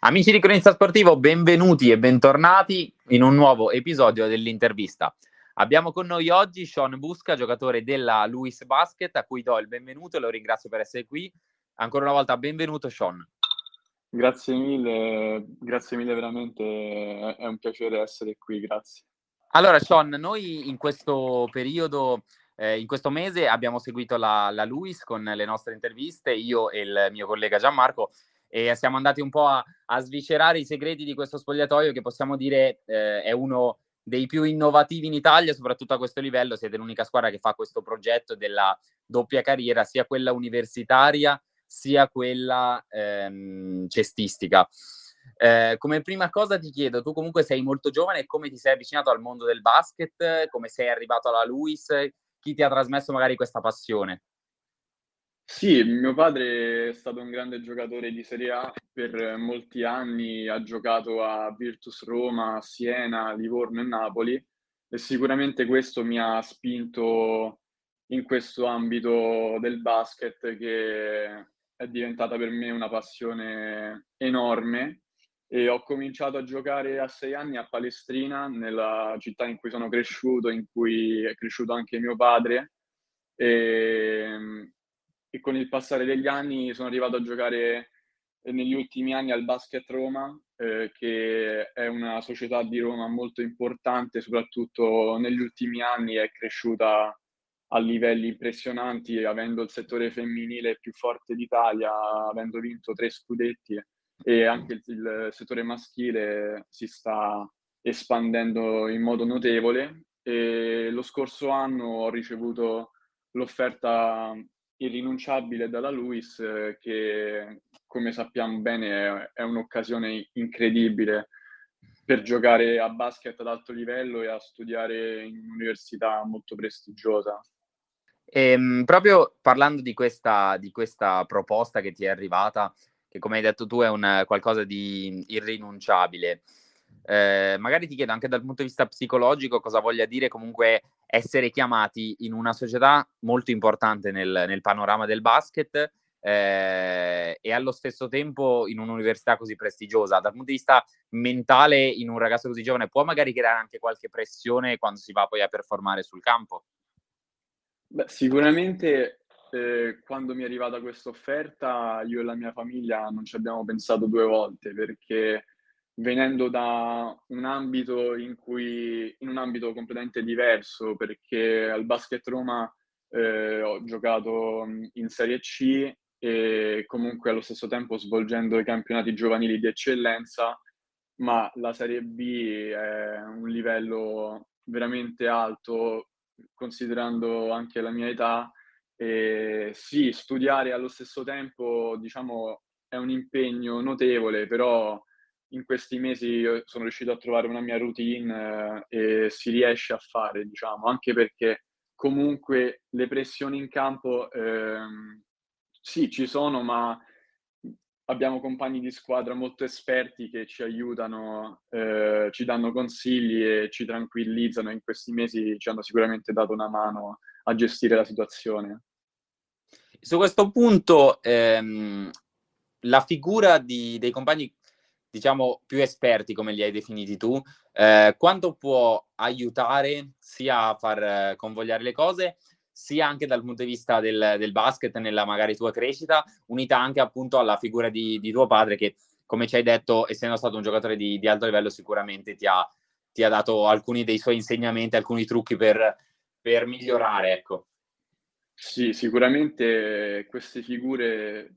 Amici di Cronista Sportivo, benvenuti e bentornati in un nuovo episodio dell'intervista. Abbiamo con noi oggi Sean Busca, giocatore della Luis Basket, a cui do il benvenuto e lo ringrazio per essere qui. Ancora una volta benvenuto Sean. Grazie mille, grazie mille veramente, è un piacere essere qui, grazie. Allora Sean, noi in questo periodo eh, in questo mese abbiamo seguito la, la Luis con le nostre interviste, io e il mio collega Gianmarco, e siamo andati un po' a, a sviscerare i segreti di questo spogliatoio che possiamo dire eh, è uno dei più innovativi in Italia, soprattutto a questo livello. Siete l'unica squadra che fa questo progetto della doppia carriera, sia quella universitaria sia quella ehm, cestistica. Eh, come prima cosa ti chiedo, tu comunque sei molto giovane, come ti sei avvicinato al mondo del basket, come sei arrivato alla Luis, chi ti ha trasmesso magari questa passione? Sì, mio padre è stato un grande giocatore di Serie A per molti anni, ha giocato a Virtus Roma, Siena, Livorno e Napoli e sicuramente questo mi ha spinto in questo ambito del basket che è diventata per me una passione enorme e ho cominciato a giocare a sei anni a Palestrina, nella città in cui sono cresciuto, in cui è cresciuto anche mio padre. E e con il passare degli anni sono arrivato a giocare negli ultimi anni al Basket Roma, eh, che è una società di Roma molto importante, soprattutto negli ultimi anni è cresciuta a livelli impressionanti, avendo il settore femminile più forte d'Italia, avendo vinto tre scudetti e anche il, il settore maschile si sta espandendo in modo notevole. E lo scorso anno ho ricevuto l'offerta irrinunciabile dalla Luis eh, che come sappiamo bene è, è un'occasione incredibile per giocare a basket ad alto livello e a studiare in un'università molto prestigiosa. E, ehm, proprio parlando di questa, di questa, proposta che ti è arrivata, che come hai detto tu è un, qualcosa di irrinunciabile, eh, magari ti chiedo anche dal punto di vista psicologico cosa voglia dire comunque essere chiamati in una società molto importante nel, nel panorama del basket eh, e allo stesso tempo in un'università così prestigiosa. Dal punto di vista mentale, in un ragazzo così giovane, può magari creare anche qualche pressione quando si va poi a performare sul campo? Beh, sicuramente eh, quando mi è arrivata questa offerta, io e la mia famiglia non ci abbiamo pensato due volte perché venendo da un ambito in cui in un ambito completamente diverso perché al Basket Roma eh, ho giocato in Serie C e comunque allo stesso tempo svolgendo i campionati giovanili di eccellenza ma la Serie B è un livello veramente alto considerando anche la mia età. E sì, studiare allo stesso tempo diciamo è un impegno notevole però in questi mesi sono riuscito a trovare una mia routine eh, e si riesce a fare, diciamo, anche perché comunque le pressioni in campo eh, sì, ci sono, ma abbiamo compagni di squadra molto esperti che ci aiutano, eh, ci danno consigli e ci tranquillizzano. In questi mesi ci hanno sicuramente dato una mano a gestire la situazione. Su questo punto, ehm, la figura di, dei compagni diciamo, più esperti, come li hai definiti tu, eh, quanto può aiutare sia a far eh, convogliare le cose, sia anche dal punto di vista del, del, basket nella magari tua crescita, unita anche appunto alla figura di, di, tuo padre che, come ci hai detto, essendo stato un giocatore di, di alto livello, sicuramente ti ha, ti ha, dato alcuni dei suoi insegnamenti, alcuni trucchi per, per migliorare, ecco. Sì, sicuramente queste figure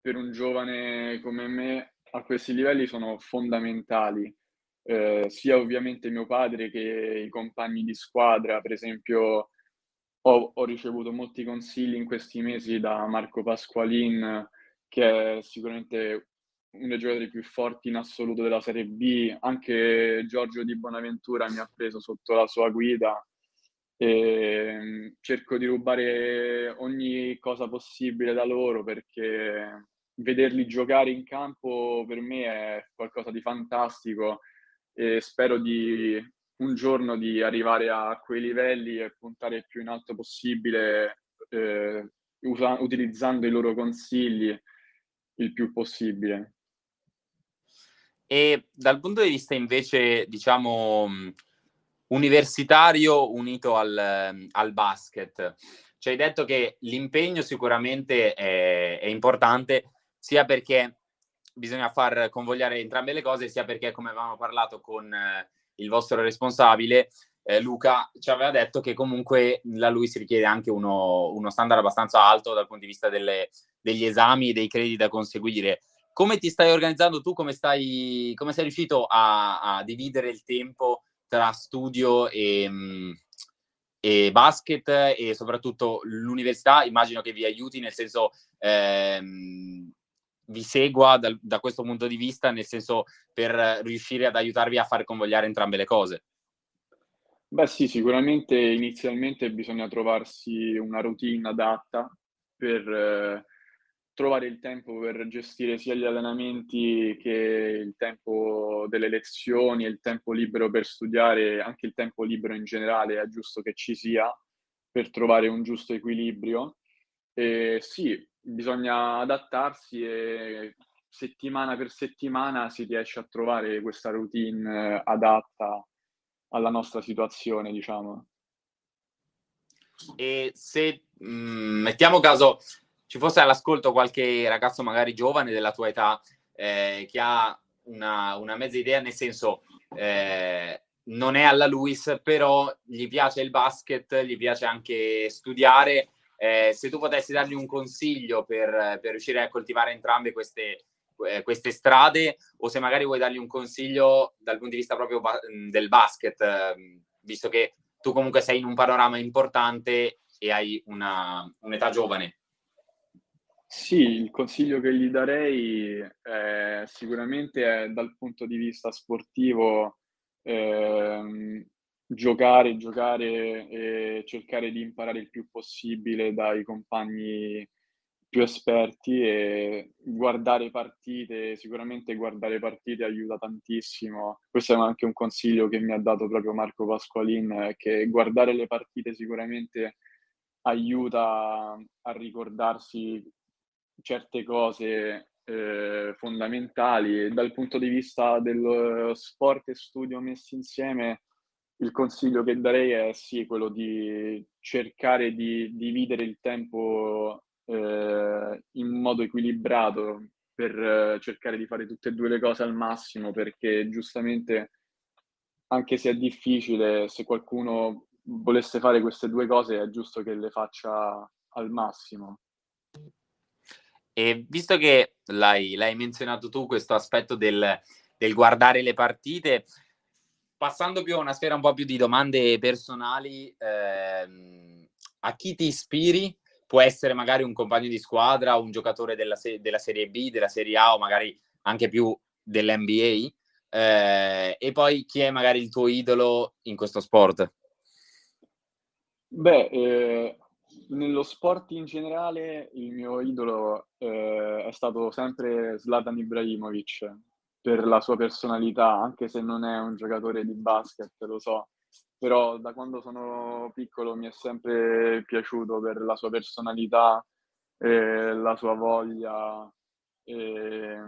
per un giovane come me a questi livelli sono fondamentali, eh, sia ovviamente mio padre che i compagni di squadra, per esempio ho, ho, ricevuto molti consigli in questi mesi da Marco Pasqualin, che è sicuramente uno dei giocatori più forti in assoluto della Serie B, anche Giorgio Di Bonaventura mi ha preso sotto la sua guida e cerco di rubare ogni cosa possibile da loro perché vederli giocare in campo per me è qualcosa di fantastico e spero di un giorno di arrivare a quei livelli e puntare il più in alto possibile eh, usa- utilizzando i loro consigli il più possibile. E dal punto di vista invece, diciamo, universitario unito al, al basket, ci hai detto che l'impegno sicuramente è, è importante, sia perché bisogna far convogliare entrambe le cose, sia perché, come avevamo parlato con eh, il vostro responsabile, eh, Luca, ci aveva detto che comunque la lui si richiede anche uno, uno standard abbastanza alto dal punto di vista delle, degli esami e dei crediti da conseguire. Come ti stai organizzando tu? Come, stai, come sei riuscito a, a dividere il tempo tra studio e, mm, e basket e soprattutto l'università? Immagino che vi aiuti, nel senso ehm, vi segua dal, da questo punto di vista, nel senso per riuscire ad aiutarvi a far convogliare entrambe le cose? Beh sì, sicuramente inizialmente bisogna trovarsi una routine adatta per eh, trovare il tempo per gestire sia gli allenamenti che il tempo delle lezioni, il tempo libero per studiare, anche il tempo libero in generale è giusto che ci sia per trovare un giusto equilibrio. E sì, bisogna adattarsi e settimana per settimana si riesce a trovare questa routine eh, adatta alla nostra situazione, diciamo. E se mh, mm, mettiamo caso ci fosse all'ascolto qualche ragazzo magari giovane della tua età eh, che ha una, una, mezza idea, nel senso eh, non è alla Luis, però gli piace il basket, gli piace anche studiare eh, se tu potessi dargli un consiglio per, per riuscire a coltivare entrambe queste, eh, queste, strade, o se magari vuoi dargli un consiglio dal punto di vista proprio ba- del basket, eh, visto che tu comunque sei in un panorama importante e hai una, un'età giovane. Sì, il consiglio che gli darei è, sicuramente è dal punto di vista sportivo ehm, giocare, giocare e cercare di imparare il più possibile dai compagni più esperti e guardare partite, sicuramente guardare partite aiuta tantissimo. Questo è anche un consiglio che mi ha dato proprio Marco Pasqualin, che guardare le partite sicuramente aiuta a ricordarsi certe cose eh, fondamentali dal punto di vista dello sport e studio messi insieme il consiglio che darei è sì, quello di cercare di dividere il tempo eh, in modo equilibrato per eh, cercare di fare tutte e due le cose al massimo, perché giustamente, anche se è difficile, se qualcuno volesse fare queste due cose, è giusto che le faccia al massimo. E visto che l'hai, l'hai menzionato tu, questo aspetto del, del guardare le partite, passando più a una sfera un po' più di domande personali, ehm, a chi ti ispiri? Può essere magari un compagno di squadra, un giocatore della, se- della Serie B, della Serie A o magari anche più dell'NBA. Eh, e poi chi è magari il tuo idolo in questo sport? Beh, eh, nello sport in generale il mio idolo eh, è stato sempre Zlatan Ibrahimovic, per la sua personalità, anche se non è un giocatore di basket, lo so, però da quando sono piccolo mi è sempre piaciuto per la sua personalità, eh, la sua voglia e,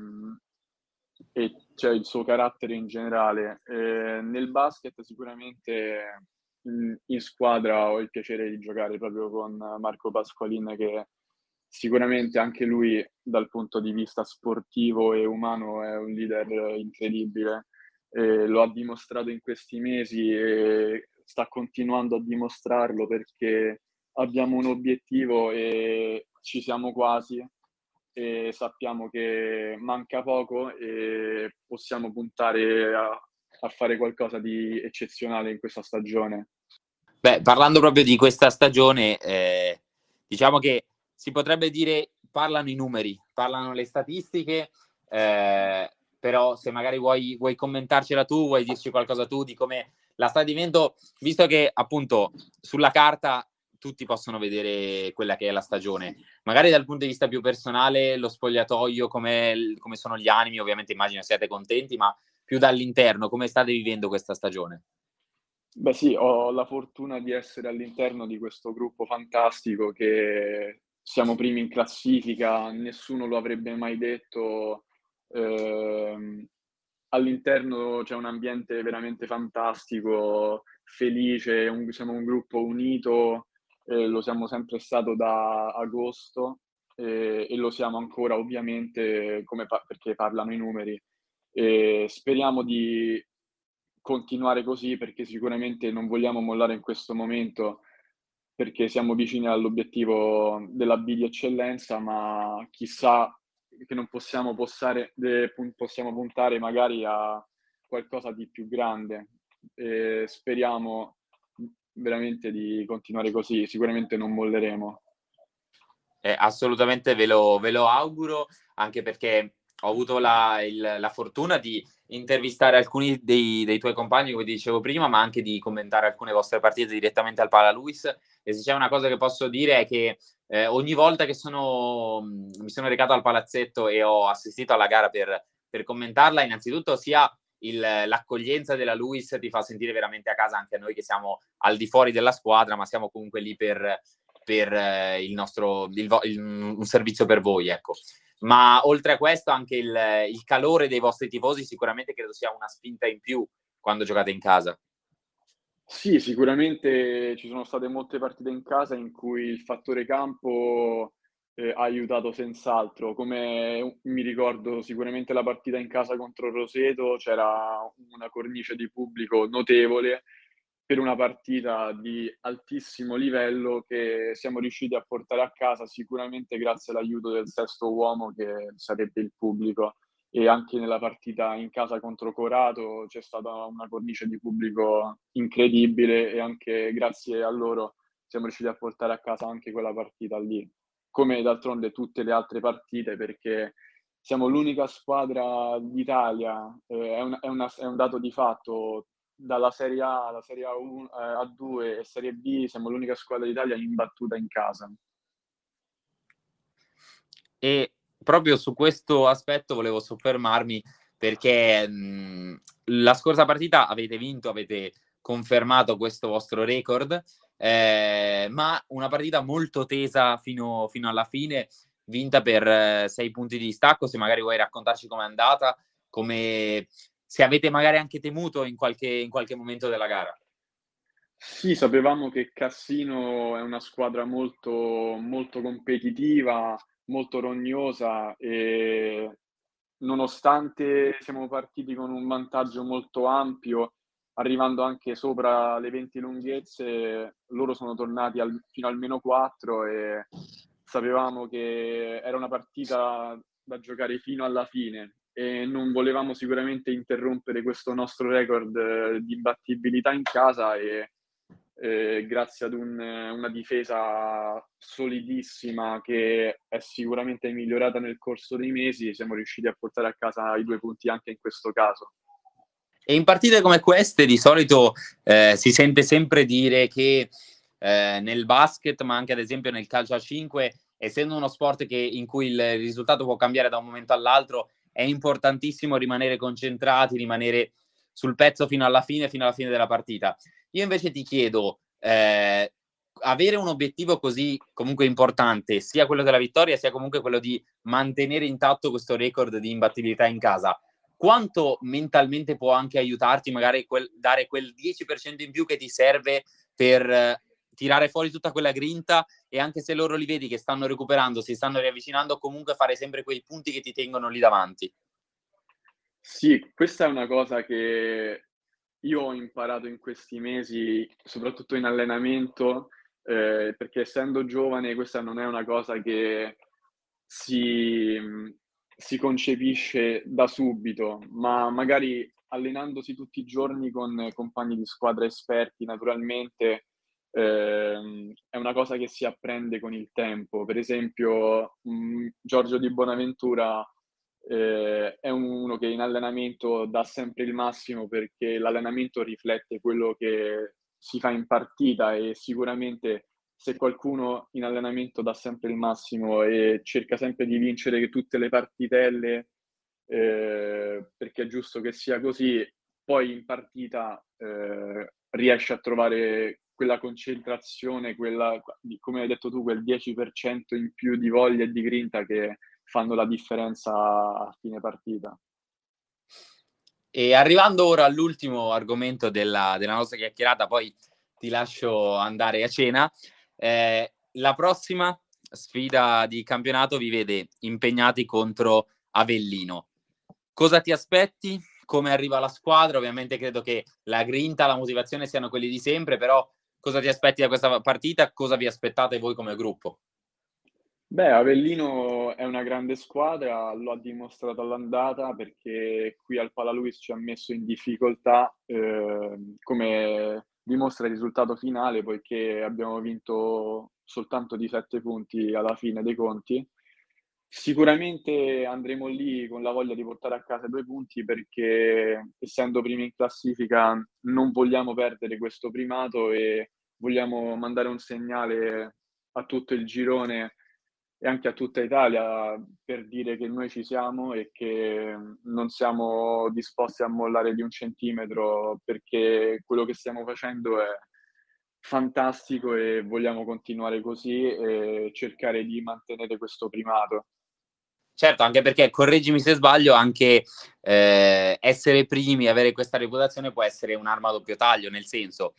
e cioè il suo carattere in generale. Eh, nel basket sicuramente in squadra ho il piacere di giocare proprio con Marco Pasqualin che sicuramente anche lui dal punto di vista sportivo e umano è un leader incredibile. Eh, lo ha dimostrato in questi mesi e sta continuando a dimostrarlo perché abbiamo un obiettivo e ci siamo quasi e sappiamo che manca poco e possiamo puntare a, a fare qualcosa di eccezionale in questa stagione. Beh, parlando proprio di questa stagione, eh, diciamo che si potrebbe dire parlano i numeri, parlano le statistiche, eh, però se magari vuoi, vuoi commentarcela tu, vuoi dirci qualcosa tu di come la sta diventando, visto che appunto sulla carta tutti possono vedere quella che è la stagione, magari dal punto di vista più personale, lo spogliatoio, come, come sono gli animi, ovviamente immagino siate contenti, ma più dall'interno, come state vivendo questa stagione? Beh sì, ho la fortuna di essere all'interno di questo gruppo fantastico che siamo primi in classifica, nessuno lo avrebbe mai detto. Eh, all'interno c'è un ambiente veramente fantastico, felice, un, siamo un gruppo unito, eh, lo siamo sempre stato da agosto eh, e lo siamo ancora ovviamente pa- perché parlano i numeri. E speriamo di continuare così perché sicuramente non vogliamo mollare in questo momento perché siamo vicini all'obiettivo della B di eccellenza, ma chissà che non possiamo, postare, possiamo puntare magari a qualcosa di più grande. E speriamo veramente di continuare così, sicuramente non molleremo. Eh, assolutamente ve lo, ve lo, auguro, anche perché ho avuto la, il, la fortuna di intervistare alcuni dei, dei, tuoi compagni, come dicevo prima, ma anche di commentare alcune vostre partite direttamente al Pala Luis. E se c'è una cosa che posso dire è che eh, ogni volta che sono, mi sono recato al palazzetto e ho assistito alla gara per, per commentarla, innanzitutto sia il, l'accoglienza della Luis ti fa sentire veramente a casa anche a noi che siamo al di fuori della squadra, ma siamo comunque lì per, per eh, il nostro, il, il, un servizio per voi, ecco. Ma oltre a questo anche il, il calore dei vostri tifosi sicuramente credo sia una spinta in più quando giocate in casa. Sì, sicuramente ci sono state molte partite in casa in cui il fattore campo eh, ha aiutato senz'altro. Come mi ricordo sicuramente la partita in casa contro Roseto, c'era una cornice di pubblico notevole per una partita di altissimo livello che siamo riusciti a portare a casa sicuramente grazie all'aiuto del sesto uomo che sarebbe il pubblico. E anche nella partita in casa contro Corato c'è stata una cornice di pubblico incredibile e anche grazie a loro siamo riusciti a portare a casa anche quella partita lì, come d'altronde tutte le altre partite perché siamo l'unica squadra d'Italia, eh, è, un, è, una, è un dato di fatto, dalla Serie A alla Serie A1, eh, A2 e Serie B siamo l'unica squadra d'Italia imbattuta in casa. E proprio su questo aspetto volevo soffermarmi perché mh, la scorsa partita avete vinto, avete confermato questo vostro record, eh, ma una partita molto tesa fino, fino alla fine, vinta per eh, sei punti di distacco. Se magari vuoi raccontarci com'è andata, come se avete magari anche temuto in qualche, in qualche momento della gara. Sì, sapevamo che Cassino è una squadra molto, molto competitiva, molto rognosa e nonostante siamo partiti con un vantaggio molto ampio, arrivando anche sopra le 20 lunghezze, loro sono tornati al, fino al meno 4 e sapevamo che era una partita da giocare fino alla fine e non volevamo sicuramente interrompere questo nostro record eh, di imbattibilità in casa e eh, grazie ad un, una difesa solidissima che è sicuramente migliorata nel corso dei mesi siamo riusciti a portare a casa i due punti anche in questo caso. E in partite come queste di solito eh, si sente sempre dire che eh, nel basket, ma anche ad esempio nel calcio a 5, essendo uno sport che, in cui il risultato può cambiare da un momento all'altro, è importantissimo rimanere concentrati, rimanere sul pezzo fino alla fine, fino alla fine della partita. Io invece ti chiedo, eh, avere un obiettivo così comunque importante, sia quello della vittoria, sia comunque quello di mantenere intatto questo record di imbattibilità in casa, quanto mentalmente può anche aiutarti magari quel, dare quel 10% in più che ti serve per tirare fuori tutta quella grinta e anche se loro li vedi che stanno recuperando, si stanno riavvicinando, comunque fare sempre quei punti che ti tengono lì davanti. Sì, questa è una cosa che io ho imparato in questi mesi, soprattutto in allenamento, eh, perché essendo giovane questa non è una cosa che si, si concepisce da subito, ma magari allenandosi tutti i giorni con compagni di squadra esperti, naturalmente eh, è una cosa che si apprende con il tempo. Per esempio, mh, mm, Giorgio Di Bonaventura eh, è uno che in allenamento dà sempre il massimo perché l'allenamento riflette quello che si fa in partita e sicuramente se qualcuno in allenamento dà sempre il massimo e cerca sempre di vincere tutte le partitelle eh, perché è giusto che sia così, poi in partita eh, riesce a trovare quella concentrazione, quella, come hai detto tu, quel 10% in più di voglia e di grinta che fanno la differenza a fine partita. E arrivando ora all'ultimo argomento della, della nostra chiacchierata, poi ti lascio andare a cena. Eh, la prossima sfida di campionato vi vede impegnati contro Avellino. Cosa ti aspetti? Come arriva la squadra? Ovviamente credo che la grinta, la motivazione siano quelli di sempre, però cosa ti aspetti da questa partita? Cosa vi aspettate voi come gruppo? Beh, Avellino è una grande squadra, lo ha dimostrato all'andata perché qui al Palaluis ci ha messo in difficoltà, eh, come dimostra il risultato finale, poiché abbiamo vinto soltanto di sette punti alla fine dei conti. Sicuramente andremo lì con la voglia di portare a casa due punti perché essendo primi in classifica non vogliamo perdere questo primato e vogliamo mandare un segnale a tutto il girone e anche a tutta Italia per dire che noi ci siamo e che non siamo disposti a mollare di un centimetro perché quello che stiamo facendo è fantastico e vogliamo continuare così e cercare di mantenere questo primato. Certo, anche perché, correggimi se sbaglio, anche eh, essere primi, avere questa reputazione può essere un'arma a doppio taglio, nel senso,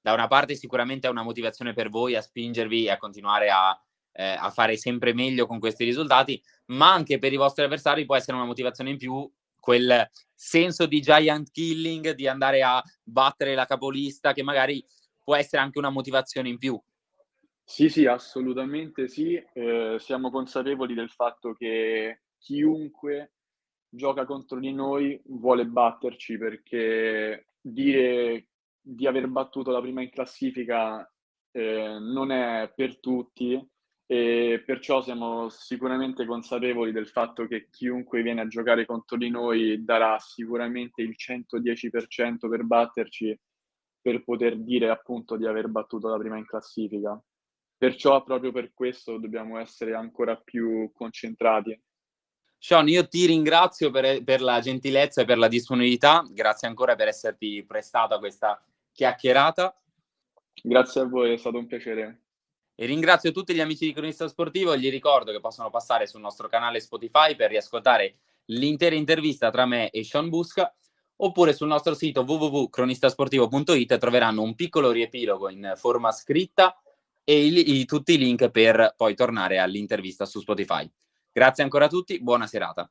da una parte sicuramente è una motivazione per voi a spingervi e a continuare a eh, a fare sempre meglio con questi risultati, ma anche per i vostri avversari può essere una motivazione in più quel senso di giant killing, di andare a battere la capolista, che magari può essere anche una motivazione in più. Sì, sì, assolutamente sì. Eh, siamo consapevoli del fatto che chiunque gioca contro di noi vuole batterci perché dire di aver battuto la prima in classifica eh, non è per tutti e perciò siamo sicuramente consapevoli del fatto che chiunque viene a giocare contro di noi darà sicuramente il 110% per batterci per poter dire appunto di aver battuto la prima in classifica. Perciò proprio per questo dobbiamo essere ancora più concentrati. Sean, io ti ringrazio per, per la gentilezza e per la disponibilità, grazie ancora per esserti prestato a questa chiacchierata. Grazie a voi, è stato un piacere. E ringrazio tutti gli amici di Cronista Sportivo, gli ricordo che possono passare sul nostro canale Spotify per riascoltare l'intera intervista tra me e Sean Busca, oppure sul nostro sito www.cronistasportivo.it troveranno un piccolo riepilogo in forma scritta e i, i, tutti i link per poi tornare all'intervista su Spotify. Grazie ancora a tutti, buona serata.